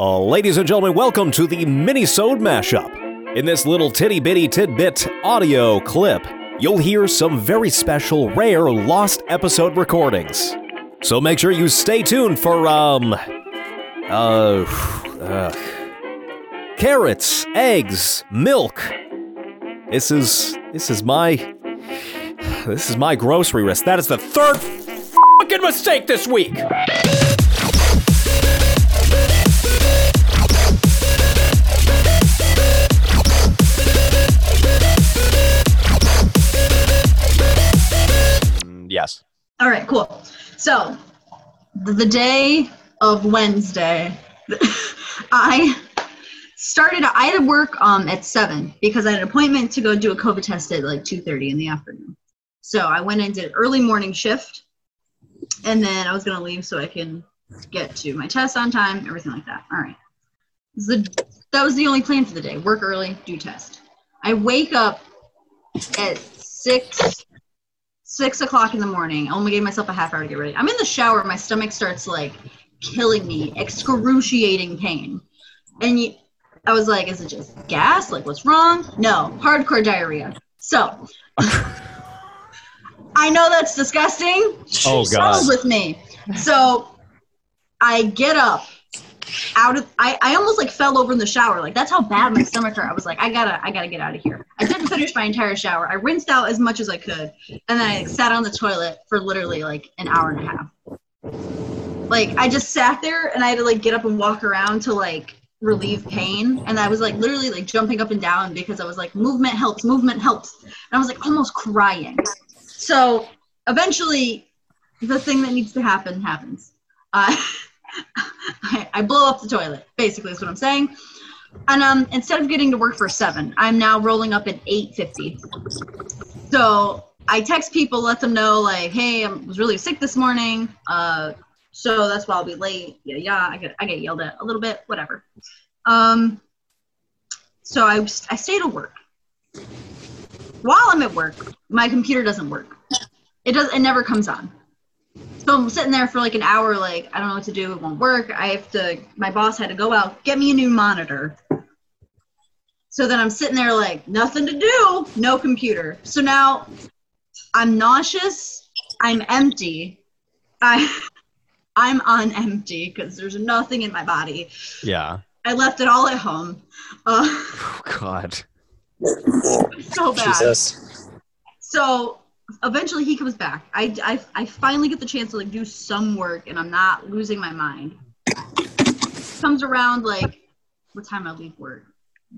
Uh, ladies and gentlemen, welcome to the Minisode Mashup. In this little titty bitty tidbit audio clip, you'll hear some very special, rare, lost episode recordings. So make sure you stay tuned for, um, uh, carrots, eggs, milk. This is, this is my, this is my grocery list. That is the third fucking mistake this week. All right, cool. So, the day of Wednesday, I started. I had to work um at seven because I had an appointment to go do a COVID test at like two thirty in the afternoon. So I went and did early morning shift, and then I was gonna leave so I can get to my test on time, everything like that. All right. The, that was the only plan for the day. Work early, do test. I wake up at six six o'clock in the morning. I only gave myself a half hour to get ready. I'm in the shower. My stomach starts like killing me, excruciating pain. And you, I was like, is it just gas? Like, what's wrong? No, hardcore diarrhea. So I know that's disgusting. Oh, God. With me. So I get up out of I, I almost like fell over in the shower like that's how bad my stomach hurt i was like i gotta i gotta get out of here i didn't finish my entire shower. I rinsed out as much as i could and then i sat on the toilet for literally like an hour and a half. Like i just sat there and i had to like get up and walk around to like relieve pain and i was like literally like jumping up and down because i was like movement helps movement helps. And i was like almost crying. So eventually the thing that needs to happen happens. Uh, I, I blow up the toilet, basically is what I'm saying. And um, instead of getting to work for seven, I'm now rolling up at eight fifty. So I text people, let them know like, hey, I was really sick this morning. Uh, so that's why I'll be late. Yeah, yeah. I get I get yelled at a little bit, whatever. Um, so I I stay to work. While I'm at work, my computer doesn't work. It does. It never comes on. So I'm sitting there for like an hour, like I don't know what to do. It won't work. I have to. My boss had to go out get me a new monitor. So then I'm sitting there like nothing to do, no computer. So now I'm nauseous. I'm empty. I I'm on empty because there's nothing in my body. Yeah. I left it all at home. Uh, Oh, God. so bad. Jesus. So eventually he comes back. I, I, I finally get the chance to like do some work and I'm not losing my mind. Comes around like what time I leave work?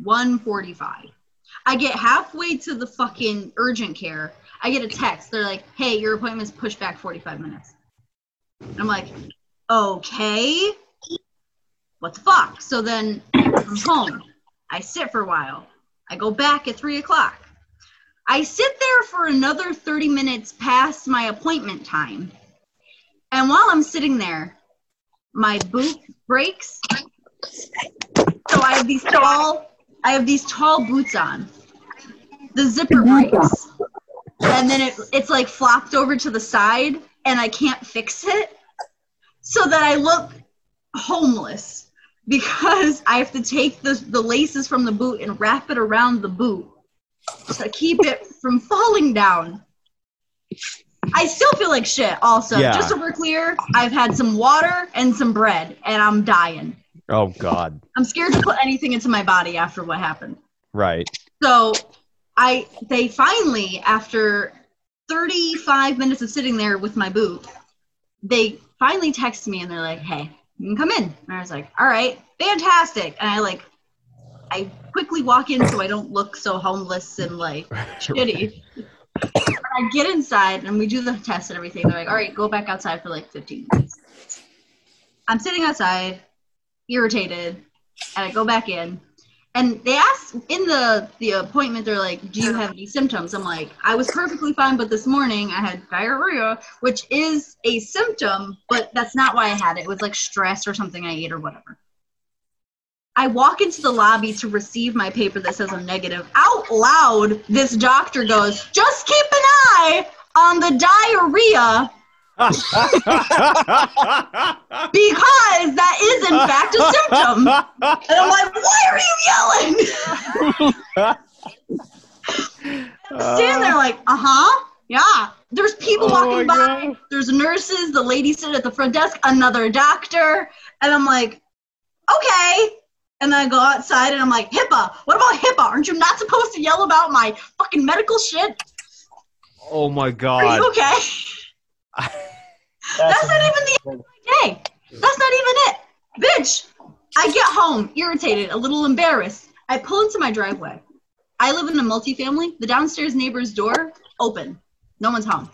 145. I get halfway to the fucking urgent care. I get a text. They're like, hey, your appointment's pushed back 45 minutes. And I'm like, okay. What the fuck? So then I come home. I sit for a while. I go back at three o'clock. I sit there for another 30 minutes past my appointment time. And while I'm sitting there, my boot breaks. So I have these tall I have these tall boots on. The zipper breaks. And then it it's like flopped over to the side and I can't fix it. So that I look homeless because I have to take the, the laces from the boot and wrap it around the boot to keep it from falling down. I still feel like shit, also. Yeah. Just so we're clear, I've had some water and some bread, and I'm dying. Oh, God. I'm scared to put anything into my body after what happened. Right. So I they finally, after 35 minutes of sitting there with my boot, they finally text me and they're like, hey, you can come in. And I was like, all right, fantastic. And I like I quickly walk in so I don't look so homeless and like shitty. I get inside and we do the test and everything. They're like, all right, go back outside for like 15 minutes. I'm sitting outside, irritated, and I go back in. And they ask in the the appointment, they're like, "Do you have any symptoms?" I'm like, "I was perfectly fine, but this morning I had diarrhea, which is a symptom, but that's not why I had it. It was like stress or something I ate or whatever." I walk into the lobby to receive my paper that says I'm negative. Out loud, this doctor goes, "Just keep an eye on the diarrhea because that is in fact a symptom. And I'm like, why are you yelling? Standing there like, uh huh, yeah. There's people Oh walking by. God. There's nurses. The lady sitting at the front desk. Another doctor. And I'm like, okay. And then I go outside and I'm like, HIPAA. What about HIPAA? Aren't you not supposed to yell about my fucking medical shit? oh my god. Are god. you okay? That's not even the end of my day. That's not even it. Bitch, I get home irritated, a little embarrassed. I pull into my driveway. I live in a multifamily. The downstairs neighbor's door open. No one's home.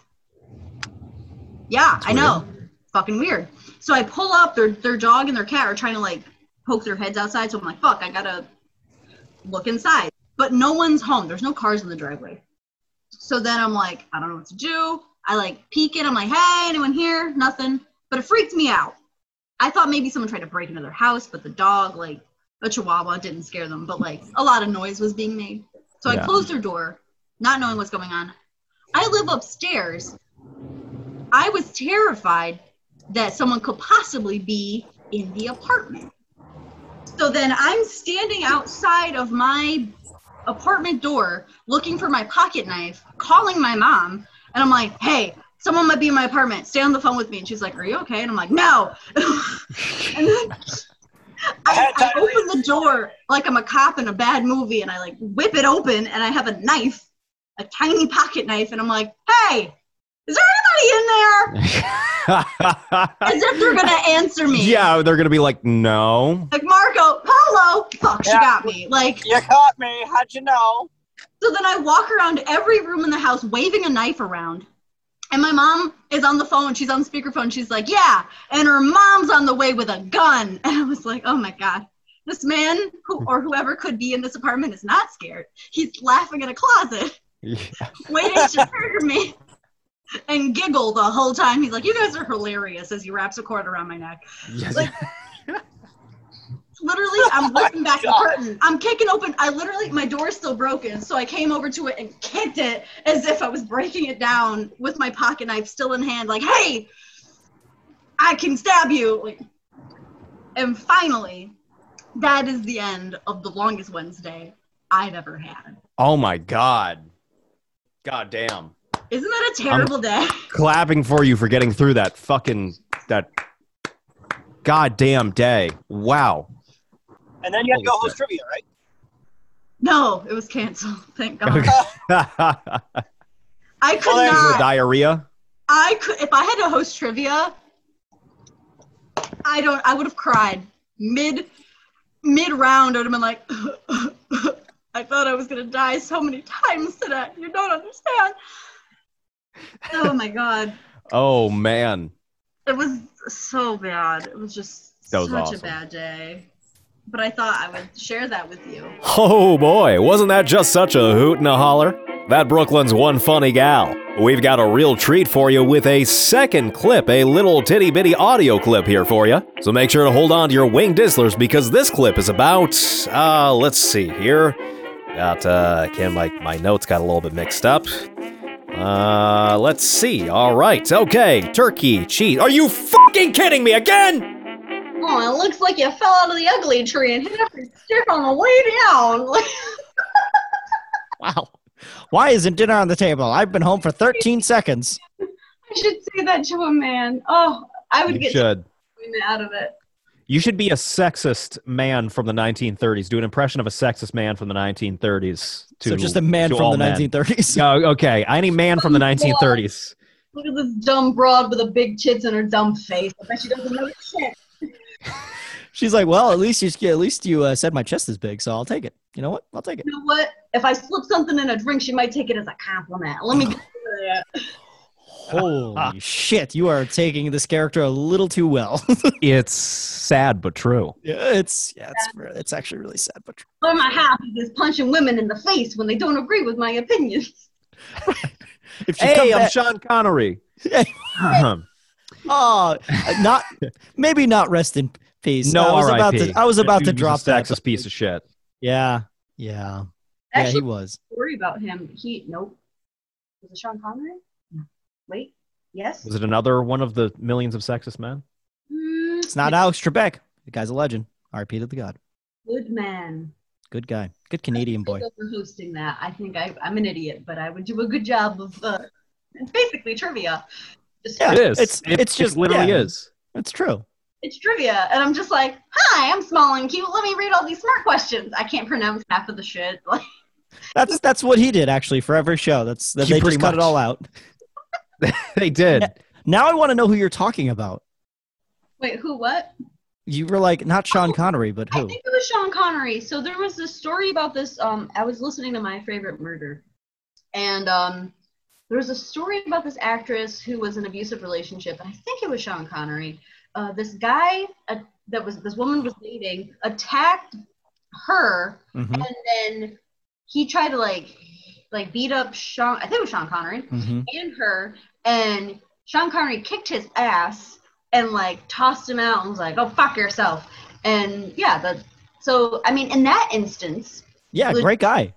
Yeah, I know. Fucking weird. So I pull up. Their their dog and their cat are trying to like poke their heads outside. So I'm like, fuck, I gotta look inside. But no one's home. There's no cars in the driveway. So then I'm like, I don't know what to do. I like peek in. I'm like, hey, anyone here? Nothing. But it freaked me out. I thought maybe someone tried to break into their house, but the dog, like a chihuahua, didn't scare them. But like a lot of noise was being made. So I closed their door, not knowing what's going on. I live upstairs. I was terrified that someone could possibly be in the apartment. So then I'm standing outside of my apartment door looking for my pocket knife, calling my mom, and I'm like, hey, someone might be in my apartment. Stay on the phone with me. And she's like, are you okay? And I'm like, no. and then I, I open the door like I'm a cop in a bad movie and I like whip it open and I have a knife, a tiny pocket knife, and I'm like, hey, is there anybody in there? As if they're gonna answer me. yeah, they're gonna be like, no. Like Marco, Polo, fuck, she Yeah. got me. Like You caught me. How'd you know? So then I walk around every room in the house waving a knife around. And my mom is on the phone. She's on speakerphone. She's like, yeah. And her mom's on the way with a gun. And I was like, oh my God. This man who or whoever could be in this apartment is not scared. He's laughing in a closet, Yeah. waiting to murder me. And giggle the whole time. He's like, You guys are hilarious as he wraps a cord around my neck. Like, literally, I'm oh whipping back the curtain. I'm kicking open. I literally, my door's still broken, so I came over to it and kicked it as if I was breaking it down with my pocket knife still in hand. Like, hey, I can stab you. Like, and finally, that is the end of the longest Wednesday I've ever had. Oh my god. God damn. Isn't that a terrible day? Clapping for you for getting through that fucking that goddamn day. Wow. And then you had to go Holy host trivia, right? No, it was canceled. Thank God. Okay. I could Well, there's the not. diarrhea. I could if I had to host trivia. I don't. I would have cried mid mid round. I would have been like, I thought I was gonna die so many times today. You don't understand. Oh my god, Oh man. it was so bad. It was just That was such awesome. a bad day. But I thought I would share that with you. Oh boy, wasn't that just such a hoot and a holler? That Brooklyn's one funny gal. We've got a real treat for you with a second clip, a little titty bitty audio clip here for you. So make sure to hold on to your wing dizzlers because this clip is about, uh, let's see here. Got, uh, again, my, my notes got a little bit mixed up. Uh, let's see. All right. Okay. Turkey, cheese. Are you fucking kidding me again? Oh, it looks like you fell out of the ugly tree and hit every stick on the way down. Wow. Why isn't dinner on the table? I've been home for 13 seconds. I should say that to a man. Oh, I would You get should. out of it. You should be a sexist man from the 1930s. Do an impression of a sexist man from the 1930s. To, so just a man from the men. 1930s. No, okay. Any man from the 1930s. Look at this dumb broad with a big tits and her dumb face. I bet she doesn't know shit. She's like, well, at least you at least you uh, said my chest is big, so I'll take it. You know what? I'll take it. You know what? If I slip something in a drink, she might take it as a compliment. Let me get to that. Holy shit! You are taking this character a little too well. It's sad but true. yeah, it's yeah, it's it's actually really sad, but true. Why am I happy is punching women in the face when they don't agree with my opinions. if she Hey, come I'm back, Sean Connery. oh, not maybe not rest in peace. no I was about R.I.P. to I was about to drop that. sexist piece of shit. Yeah, yeah, yeah. He was. worry about him. He nope. Was it Sean Connery? No. Wait. Yes. Was it another one of the millions of sexist men? Mm, It's not Alex Trebek. The guy's a legend. R.P. to the God. Good man. Good guy. Good Canadian boy. For hosting that. I think I, I'm an idiot, but I would do a good job of uh, basically trivia. Just, Yeah. it is. it's- It- it's it just- literally yeah. is. It's true. It's trivia, and I'm just like, "Hi, I'm small and cute. Let me read all these smart questions." I can't pronounce half of the shit. Like, That's that's what he did actually for every show. That's that He they pretty just cut it all out. They did. Now I want to know who you're talking about. wait, who? What? You were like not Sean Connery, but who? I think it was Sean Connery. So there was this story about this. Um, I was listening to My Favorite Murder, and um, there was a story about this actress who was in an abusive relationship. And I think it was Sean Connery. Uh, this guy uh, that was this woman was dating attacked her, Mhm, and then he tried to like like beat up Sean. I think it was Sean Connery mhm. and her, and Sean Connery kicked his ass and like tossed him out and was like, "Oh fuck yourself." And yeah, that. So I mean, in that instance, Yeah, great guy.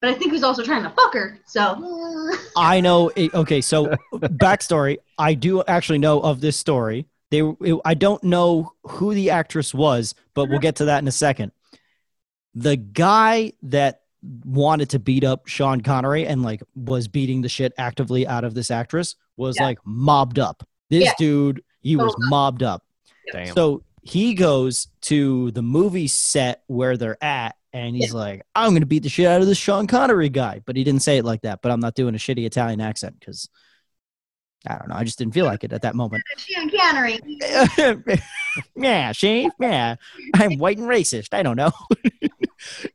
but I think he was also trying to fuck her. So I know. It, okay, so backstory. I do actually know of this story. They, it, I don't know who the actress was, but we'll get to that in a second. The guy that wanted to beat up Sean Connery and like was beating the shit actively out of this actress was Yeah. like mobbed up. This Yeah. dude, he was mobbed up. Damn. So he goes to the movie set where they're at, and he's like, "I'm gonna beat the shit out of this Sean Connery guy," but he didn't say it like that. But I'm not doing a shitty Italian accent because I don't know. I just didn't feel like it at that moment. Sean Connery. yeah, she, yeah, I'm white and racist. I don't know.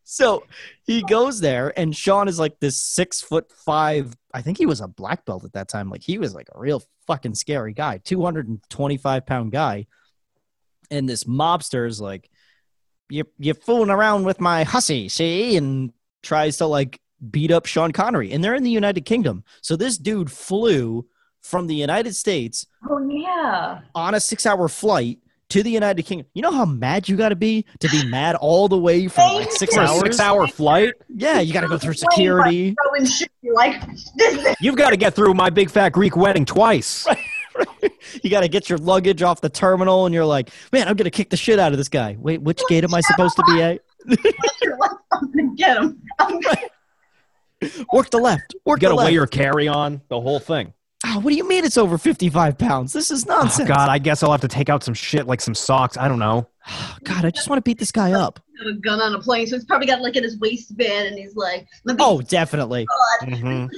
so he goes there, and Sean is like this six foot five. I think he was a black belt at that time. Like he was like a real fucking scary guy, 225 pound guy. And this mobster is like, you you're fooling around with my hussy, see, and tries to like beat up Sean Connery. And they're in the United Kingdom, so this dude flew from the United States Oh yeah. on a six hour flight to the United Kingdom. You know how mad you got to be to be mad all the way for like six hours? six hour flight, Yeah, you got to go through security. You're like, this is you've got to get through my big fat Greek wedding twice. You got to get your luggage off the terminal, and you're like, man, I'm going to kick the shit out of this guy. Wait, which gate am I supposed to be at? you're like, I'm gonna get him. I'm gonna Work the left. Work You got the to weigh your carry on, the whole thing. Ah, what do you mean it's over 55 pounds? This is Oh, nonsense. God, I guess I'll have to take out some shit like some socks. I don't know. God, I just want to beat this guy up. have a gun on a plane, so he's probably got like in his waistband, and he's like, "Let Oh, definitely. Mhm.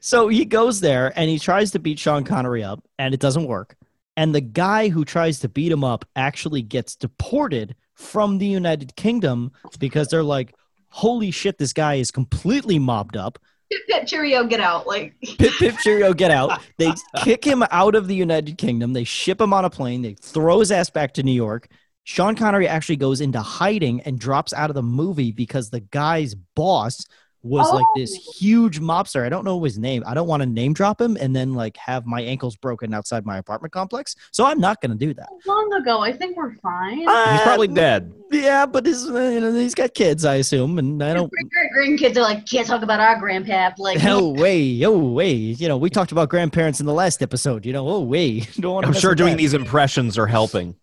So he goes there and he tries to beat Sean Connery up, and it doesn't work. And the guy who tries to beat him up actually gets deported from the United Kingdom because they're like, holy shit, this guy is completely mobbed up. Pip, cheerio, get out!" Like, Pip, pip, cheerio, get out. They kick him out of the United Kingdom. They ship him on a plane. They throw his ass back to New York. Sean Connery actually goes into hiding and drops out of the movie because the guy's boss was like this Oh. huge mobster. I don't know his name. I don't want to name drop him and then like have my ankles broken outside my apartment complex. So I'm not going to do that. long ago, I think we're fine. He's Uh, probably dead. Yeah, but his, uh, you know, he's got kids, I assume, and I don't. Great grandkids are like, can't talk about our grandpap. Like, Oh way, oh way! You know, we talked about grandparents in the last episode. You know, oh way, don't want. I'm sure doing these impressions are helping.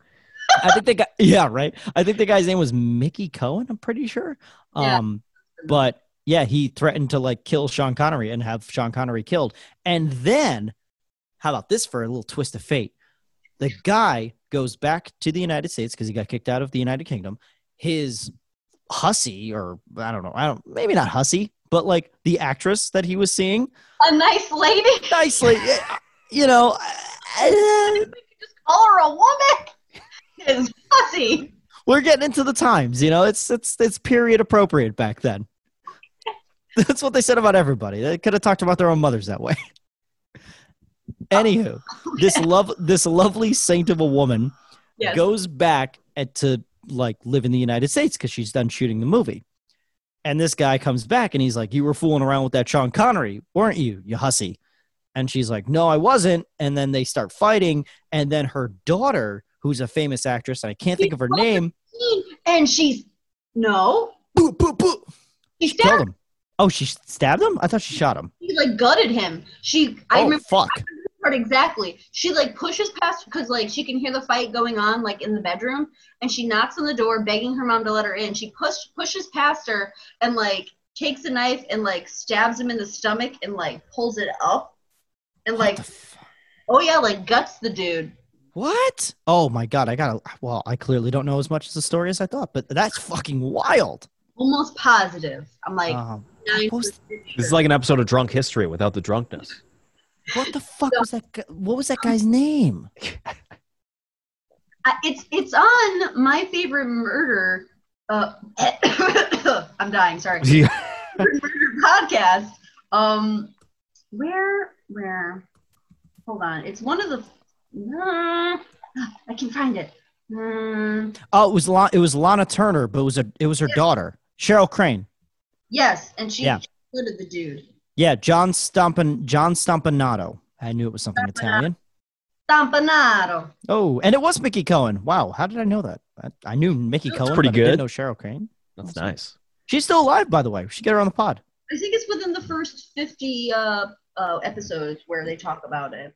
I think the guy, yeah, right. I think the guy's name was Mickey Cohen. I'm pretty sure. Yeah. Um, but yeah, he threatened to like kill Sean Connery and have Sean Connery killed. And then, how about this for a little twist of fate? The guy goes back to the United States because he got kicked out of the United Kingdom. His hussy, or I don't know, I don't, maybe not hussy, but like the actress that he was seeing, a nice lady. nicely, you know. uh, Call her a woman. Is pussy. we're getting into the times you know it's it's it's period appropriate back then that's what they said about everybody they could have talked about their own mothers that way anywho this love this lovely saint of a woman Yes. goes back at, to like live in the united states because she's done shooting the movie and this guy comes back and he's like you were fooling around with that sean connery weren't you you hussy and she's like no i wasn't and then they start fighting and then her daughter who's a famous actress and i can't think of her name And she's no. Boo, boo, boo. She's Killed dead. him. Oh, she stabbed him? I thought she shot him. She like gutted him. She I oh, remember fuck. part exactly. She like pushes past because like she can hear the fight going on like in the bedroom, and she knocks on the door begging her mom to let her in. She push pushes past her and like takes a knife and like stabs him in the stomach and like pulls it up, and What like oh yeah, like guts the dude. What? Oh my god, I gotta. Well, I clearly don't know as much as the story as I thought, but that's fucking wild. Almost positive. I'm like Um, nine what was- percent This is like an episode of Drunk History without the drunkenness. what the fuck was that? Guy, what was that guy's name? It's it's on my favorite murder. Uh, I'm dying. Sorry. murder podcast. Um, where where? Hold on. It's one of the. Uh, I can find it. Mm, Oh, it was La- it was Lana Turner, but it was a it was her daughter, Cheryl Crane. Yes, and she Yeah. included the dude. Yeah, John Stampan John Stompanato. I knew it was something Italian. Stompanato. Oh, and it was Mickey Cohen. Wow, how did I know that? I, I knew Mickey That's Cohen, pretty but I didn't good. know Cheryl Crane. That's nice. She's still alive, by the way. We should get her on the pod. I think it's within the first fifty uh, uh, episodes where they talk about it.